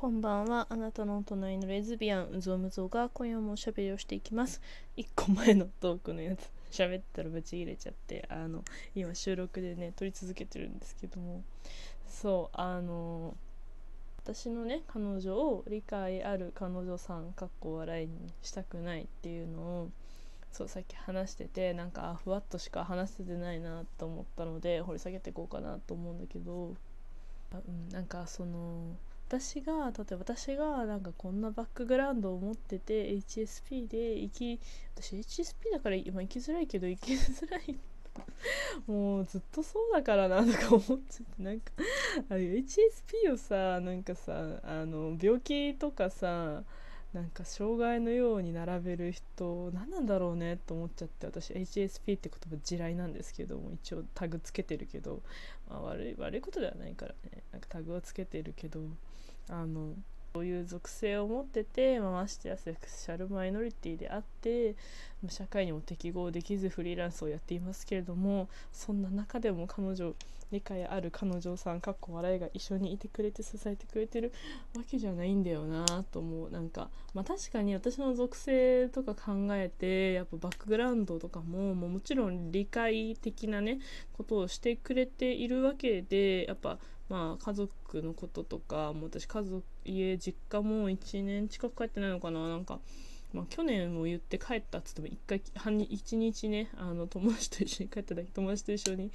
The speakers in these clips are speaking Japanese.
こんばんは。あなたの隣のレズビアン、うぞうむぞが今夜もおしゃべりをしていきます。1個前のトークのやつ、喋ったらぶち切れちゃって、あの、今収録でね、撮り続けてるんですけども、そう、あの、私のね、彼女を理解ある彼女さん、かっこ笑いにしたくないっていうのを、そうさっき話しててなんかふわっとしか話せてないなと思ったので掘り下げていこうかなと思うんだけど、うん、なんかその私が例えば私がなんかこんなバックグラウンドを持ってて HSP で生き私 HSP だから今生きづらいけど生きづらい。もうずっとそうだからなとか思っちゃってなんかあれ HSP をさなんかさあの病気とかさなんか障害のように並べる人何なんだろうねと思っちゃって私 HSP って言葉地雷なんですけども一応タグつけてるけど、まあ、悪い悪いことではないからねなんかタグをつけてるけどあのそういう属性を持ってて、まあ、ましてやセクシャルマイノリティであって社会にも適合できずフリーランスをやっていますけれどもそんな中でも彼女理解ある彼女さんかっこ笑いが一緒にいてくれて支えてくれてるわけじゃないんだよなと思う。なんかまあ確かに私の属性とか考えてやっぱバックグラウンドとかももうもちろん理解的なねことをしてくれているわけでやっぱまあ家族のこととかもう私家族家実家も1年近く帰ってないのかな。なんかまあ、去年も言って帰ったっつっても1回1日ねあの友達と一緒に帰っただけ友達と一緒に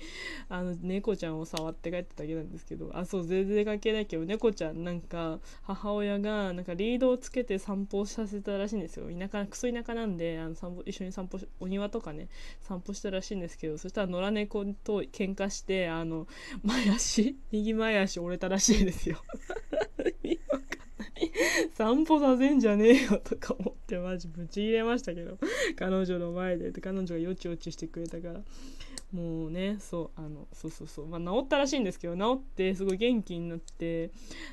あの猫ちゃんを触って帰っただけなんですけどあそう全然関係ないけど猫ちゃんなんか母親がなんかリードをつけて散歩させたらしいんですよ。田舎クソ田舎なんであの散歩一緒に散歩お庭とかね散歩したらしいんですけどそしたら野良猫と喧嘩してあの前足右前足折れたらしいですよ。散歩させんじゃねえよとか思ってマジブチ入れましたけど。彼女の前で彼女がよちよちしてくれたから。もうねそうあのそうそうそう。まあ治ったらしいんですけど治ってすごい元気になって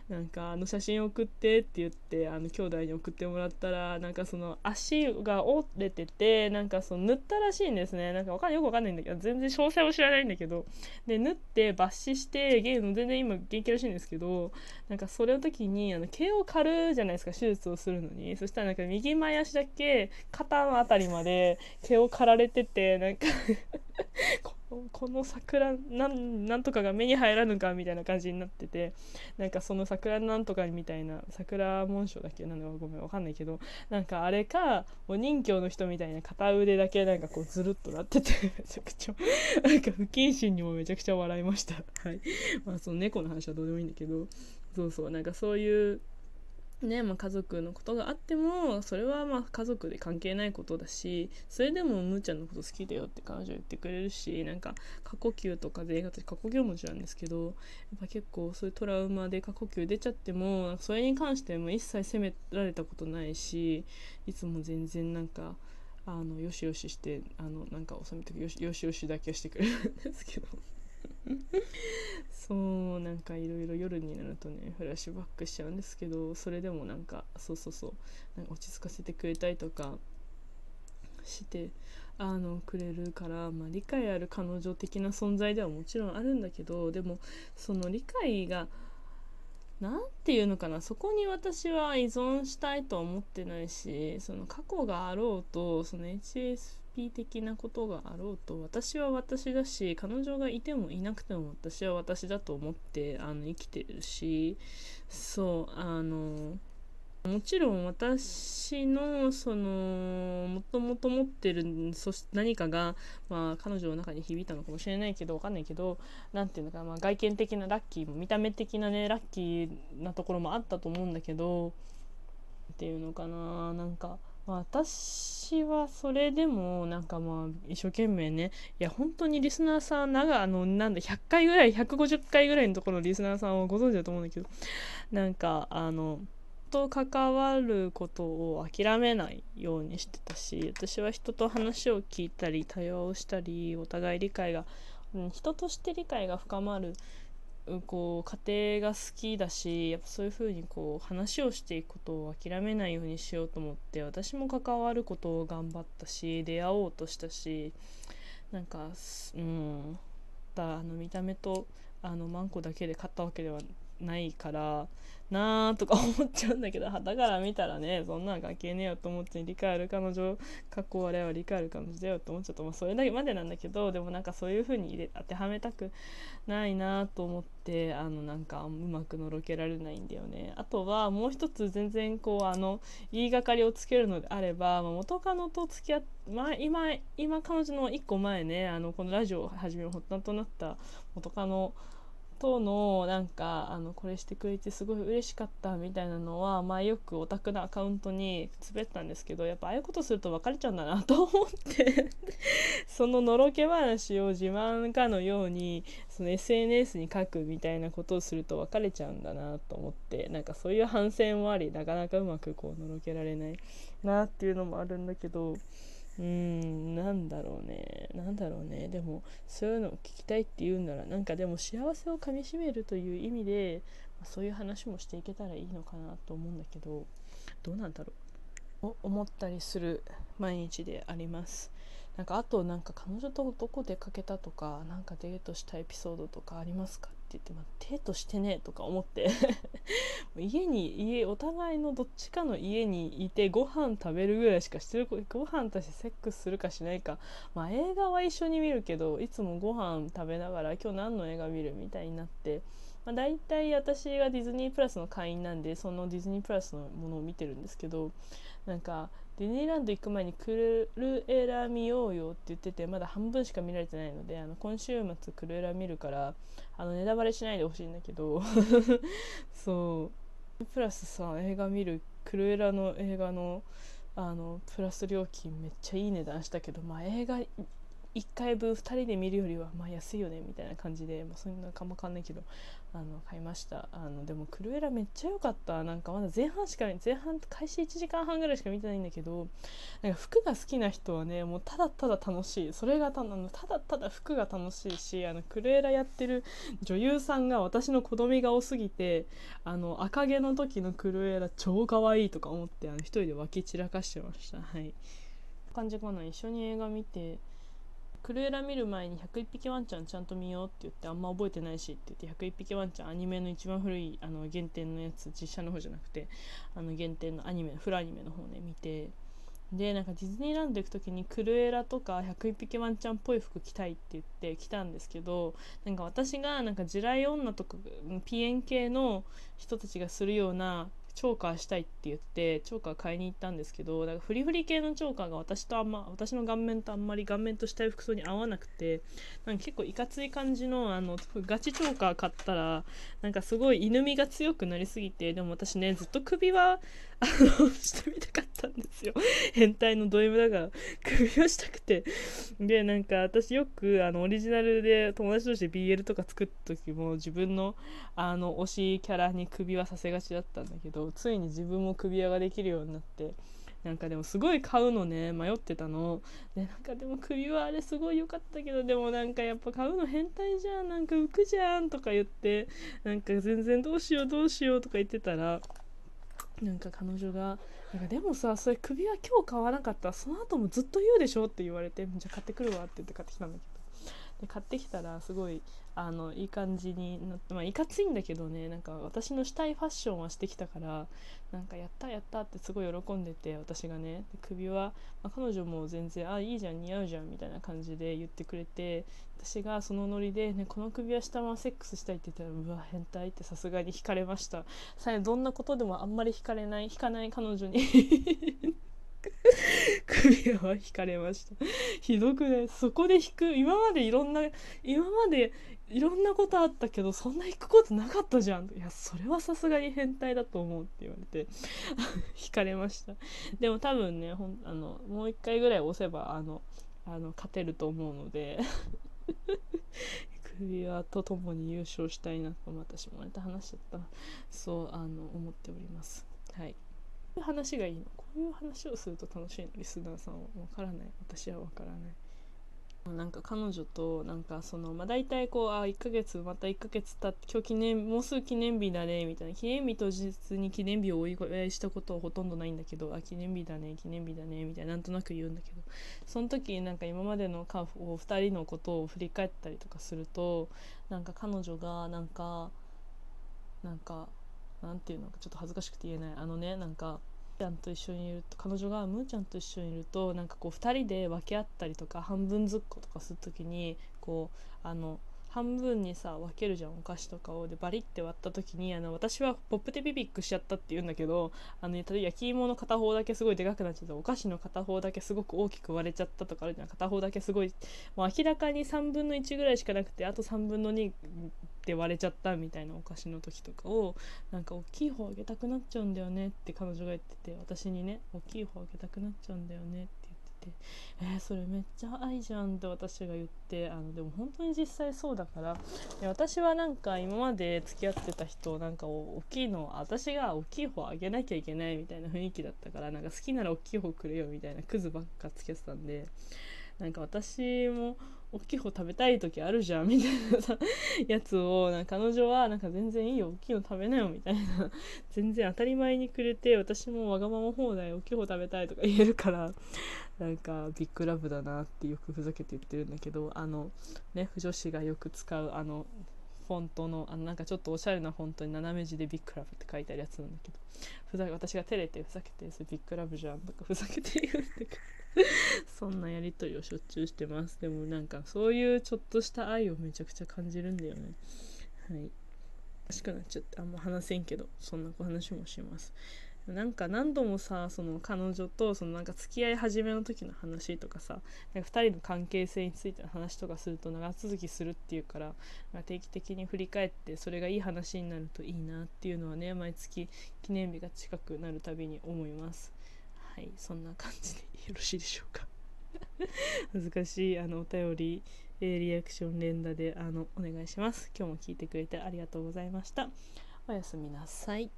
なんかあの写真送ってって言ってあの兄弟に送ってもらったらなんかその足が折れててなんかその塗ったらしいんですね。なんかわかんないよくわかんないんだけど全然詳細を知らないんだけど。で縫って抜歯してゲーム全然今元気らしいんですけどなんかそれの時にあの毛を刈るじゃないですか手術をするのに。そしたらなんか右前足だけ肩の辺りまで毛を刈られててなんかこの桜なんなんとかが目に入らぬかみたいな感じになっててなんかその桜なんとかみたいな桜紋章だっけなんだかごめんわかんないけどなんかあれかお人形の人みたいな片腕だけなんかこうずるっとなってて めちゃくちゃなんか不謹慎にもめちゃくちゃ笑いました。はい。まあその猫の話はどうでもいいんだけどそうそうなんかそういうねまあ、家族のことがあってもそれはまあ家族で関係ないことだしそれでもむーちゃんのこと好きだよって彼女言ってくれるしなんか過呼吸とかで映画過呼吸文字なんですけどやっぱ結構そういうトラウマで過呼吸出ちゃってもそれに関しても一切責められたことないしいつも全然なんかあのよしよししてあのなんか収めてよしよしよしだけしてくれるんですけど。そうなんかいろいろ夜になるとねフラッシュバックしちゃうんですけどそれでもなんかそうそうそうなんか落ち着かせてくれたりとかしてあのくれるから、まあ、理解ある彼女的な存在ではもちろんあるんだけどでもその理解が何て言うのかなそこに私は依存したいとは思ってないしその過去があろうとその HSP 的なことがあろうと私は私だし彼女がいてもいなくても私は私だと思ってあの生きてるしそうあのもちろん私のそのもともと持ってるそし何かが、まあ、彼女の中に響いたのかもしれないけどわかんないけど何て言うのかな、まあ、外見的なラッキーも見た目的なねラッキーなところもあったと思うんだけどっていうのかななんか。私はそれでもなんかまあ一生懸命ねいや本当にリスナーさん長あのなんだ100回ぐらい150回ぐらいのところのリスナーさんをご存知だと思うんだけどなんかあのと関わることを諦めないようにしてたし私は人と話を聞いたり対話をしたりお互い理解が、人として理解が深まるこう家庭が好きだしやっぱそういうふうにこう話をしていくことを諦めないようにしようと思って私も関わることを頑張ったし出会おうとしたしなんかうんだあの見た目とあのマンコだけで買ったわけではないからなあとか思っちゃうんだけどだから見たらねそんなん関係ねえよと思って理解ある彼女過去我は理解ある彼女だよと思っちゃったまあそれだけまでなんだけどでもなんかそういう風に入れ当てはめたくないなと思ってあのなんかうまくのろけられないんだよね。あとはもう一つ全然こうあの言いがかりをつけるのであれば、まあ、元カノと付き合って、まあ、今今彼女の1個前ねあのこのラジオを始める発端となった元カノ等のなんかあのこれしてくれてすごい嬉しかったみたいなのは、まあ、よくオタクのアカウントに滑ったんですけどやっぱああいうことすると別れちゃうんだなと思って そののろけ話を自慢かのようにその SNS に書くみたいなことをすると別れちゃうんだなと思ってなんかそういう反省もありなかなかうまくこうのろけられないなっていうのもあるんだけど。うーんなんだろうね。なんだろうね。でもそういうのを聞きたいって言うんならなんかでも幸せをかみしめるという意味で、まあ、そういう話もしていけたらいいのかなと思うんだけどどうなんだろう。と思ったりする毎日であります。なんかあとなんか彼女とどこ出かけたとかなんかデートしたエピソードとかありますか？言って、まあ、デートしてねとか思って 家に家お互いのどっちかの家にいてご飯食べるぐらいしかしてるご飯としてセックスするかしないかまあ映画は一緒に見るけどいつもご飯食べながら今日何の映画見るみたいになって。まあ、大体私がディズニープラスの会員なんでそのディズニープラスのものを見てるんですけどなんかディズニーランド行く前にクルエラ見ようよって言っててまだ半分しか見られてないのであの今週末クルエラ見るからあのネタバレしないでほしいんだけど そう。プラスさ映画見るクルエラの映画のあのプラス料金めっちゃいい値段したけどまあ映画1回分2人で見るよりはまあ安いよねみたいな感じで、まあ、そんなかもかんないけどあの買いました。あのでもクルエラめっちゃ良かった。なんかまだ前半しか前半開始1時間半ぐらいしか見てないんだけどなんか服が好きな人はねもうただただ楽しい。それがたのただただ服が楽しいしあのクルエラやってる女優さんが私の子供が多すぎてあの赤毛の時のクルエラ超可愛いとか思ってあの一人で脇散らかしてました。はい。感じかな。一緒に映画見てクルエラ見る前に101匹ワンちゃんちゃんと見ようって言ってあんま覚えてないしって言って101匹ワンちゃんアニメの一番古いあの原点のやつ実写の方じゃなくてあの原点のアニメフルアニメの方ね見て。でなんかディズニーランド行く時にクルエラとか101匹ワンちゃんっぽい服着たいって言って来たんですけどなんか私がなんか地雷女とかピエン系の人たちがするようなチョーカーしたいって言ってチョーカー買いに行ったんですけどだかフリフリ系のチョーカーが私とあんま私の顔面とあんまり顔面としたい服装に合わなくてなんか結構いかつい感じのあのガチチョーカー買ったらなんかすごい犬みが強くなりすぎてでも私ねずっと首はあの してみたかったんですよ。変態のド M だから首をしたくて。でなんか私よくあのオリジナルで友達同士で BL とか作った時も自分のあの推しキャラに首はさせがちだったんだけどついに自分も首輪ができるようになってなんかでもすごい買うのね迷ってたの。でなんかでも首輪あれすごい良かったけどでもなんかやっぱ買うの変態じゃんなんか浮くじゃんとか言ってなんか全然どうしようどうしようとか言ってたらなんか彼女がなんかでもさそれ首は今日買わなかったらその後もずっと言うでしょって言われてじゃあ買ってくるわって言って買ってきたんだけど。で買ってきたらすごいあのいい感じになってまあいかついんだけどねなんか私のしたいファッションはしてきたからなんかやったやったってすごい喜んでて私がね。首は、まあ、彼女も全然あいいじゃん似合うじゃんみたいな感じで言ってくれて私がそのノリで、ね、この首はしたままセックスしたいって言ったらうわ変態ってさすがに惹かれました。さどんなことでもあんまり惹かれない惹かない彼女に。首は引かれました。ひどくねそこで引く？今までいろんな今までいろんなことあったけどそんな引くことなかったじゃん。いやそれはさすがに変態だと思うって言われて。引かれました。でも多分ねほんあのもう一回ぐらい押せばあのあの勝てると思うので。首輪とともに優勝したいなと私もまた話しちゃったそうあの思っております。はい。いう話がいいの？こういう話をすると楽しいの？リスナーさんは分からない。私は分からない。なんか彼女となんかそのまあ大体こうあ1ヶ月また1ヶ月経って今日記念もうすぐ記念日だねみたいな。記念日当日に記念日をお祝いしたことはほとんどないんだけどあ記念日だね記念日だねみたいな。なんとなく言うんだけど。その時なんか今までのカを2人のことを振り返ったりとかするとなんか彼女がなんかなんかなんていうのかちょっと恥ずかしくて言えない。あのねなんかちゃんと一緒にいると彼女がむーちゃんと一緒にいるとなんかこう2人で分け合ったりとか半分ずっことかする時にこうあの半分にさ分けるじゃんお菓子とかを。でバリって割った時にあの私はポップテビビックしちゃったって言うんだけどあの例えば焼き芋の片方だけすごいでかくなっちゃったお菓子の片方だけすごく大きく割れちゃったとかあるじゃん。片方だけすごいもう明らかに3分の1ぐらいしかなくてあと3分の2で割れちゃったみたいなお菓子の時とかをなんか大きい方あげたくなっちゃうんだよねって彼女が言ってて私にね大きい方あげたくなっちゃうんだよねって言っててえー、それめっちゃ愛じゃんって私が言ってあのでも本当に実際そうだから私はなんか今まで付き合ってた人なんか大きいの私が大きい方あげなきゃいけないみたいな雰囲気だったからなんか好きなら大きい方くれよみたいなクズばっか付き合ってたんでなんか私も大きい方食べたい時あるじゃんみたいなやつをなんか彼女はなんか全然いいよ大きいの食べなよみたいな。全然当たり前にくれて私もわがまま放題大きい方食べたいとか言えるから。なんかビッグラブだなってよくふざけて言ってるんだけどあのね不女子がよく使うあのフォントのあのなんかちょっとおしゃれなフォントに斜め字でビッグラブって書いてあるやつなんだけど。ふざ私が照れてふざけて「それビッグラブじゃん」とかふざけて言うんだけどそんなやり取りをしょっちゅうしてます。でもなんかそういうちょっとした愛をめちゃくちゃ感じるんだよね。はい。欲しくなっちゃってあんま話せんけどそんな話もします。なんか何度もさその彼女とそのなんか付き合い始めの時の話とかさなんか2人の関係性についての話とかすると長続きするっていうから、まあ、定期的に振り返ってそれがいい話になるといいなっていうのはね毎月記念日が近くなるたびに思います。はい。そんな感じでよろしいでしょうか。難しいあのお便り、えー、リアクション連打であのお願いします。今日も聞いてくれてありがとうございました。おやすみなさい。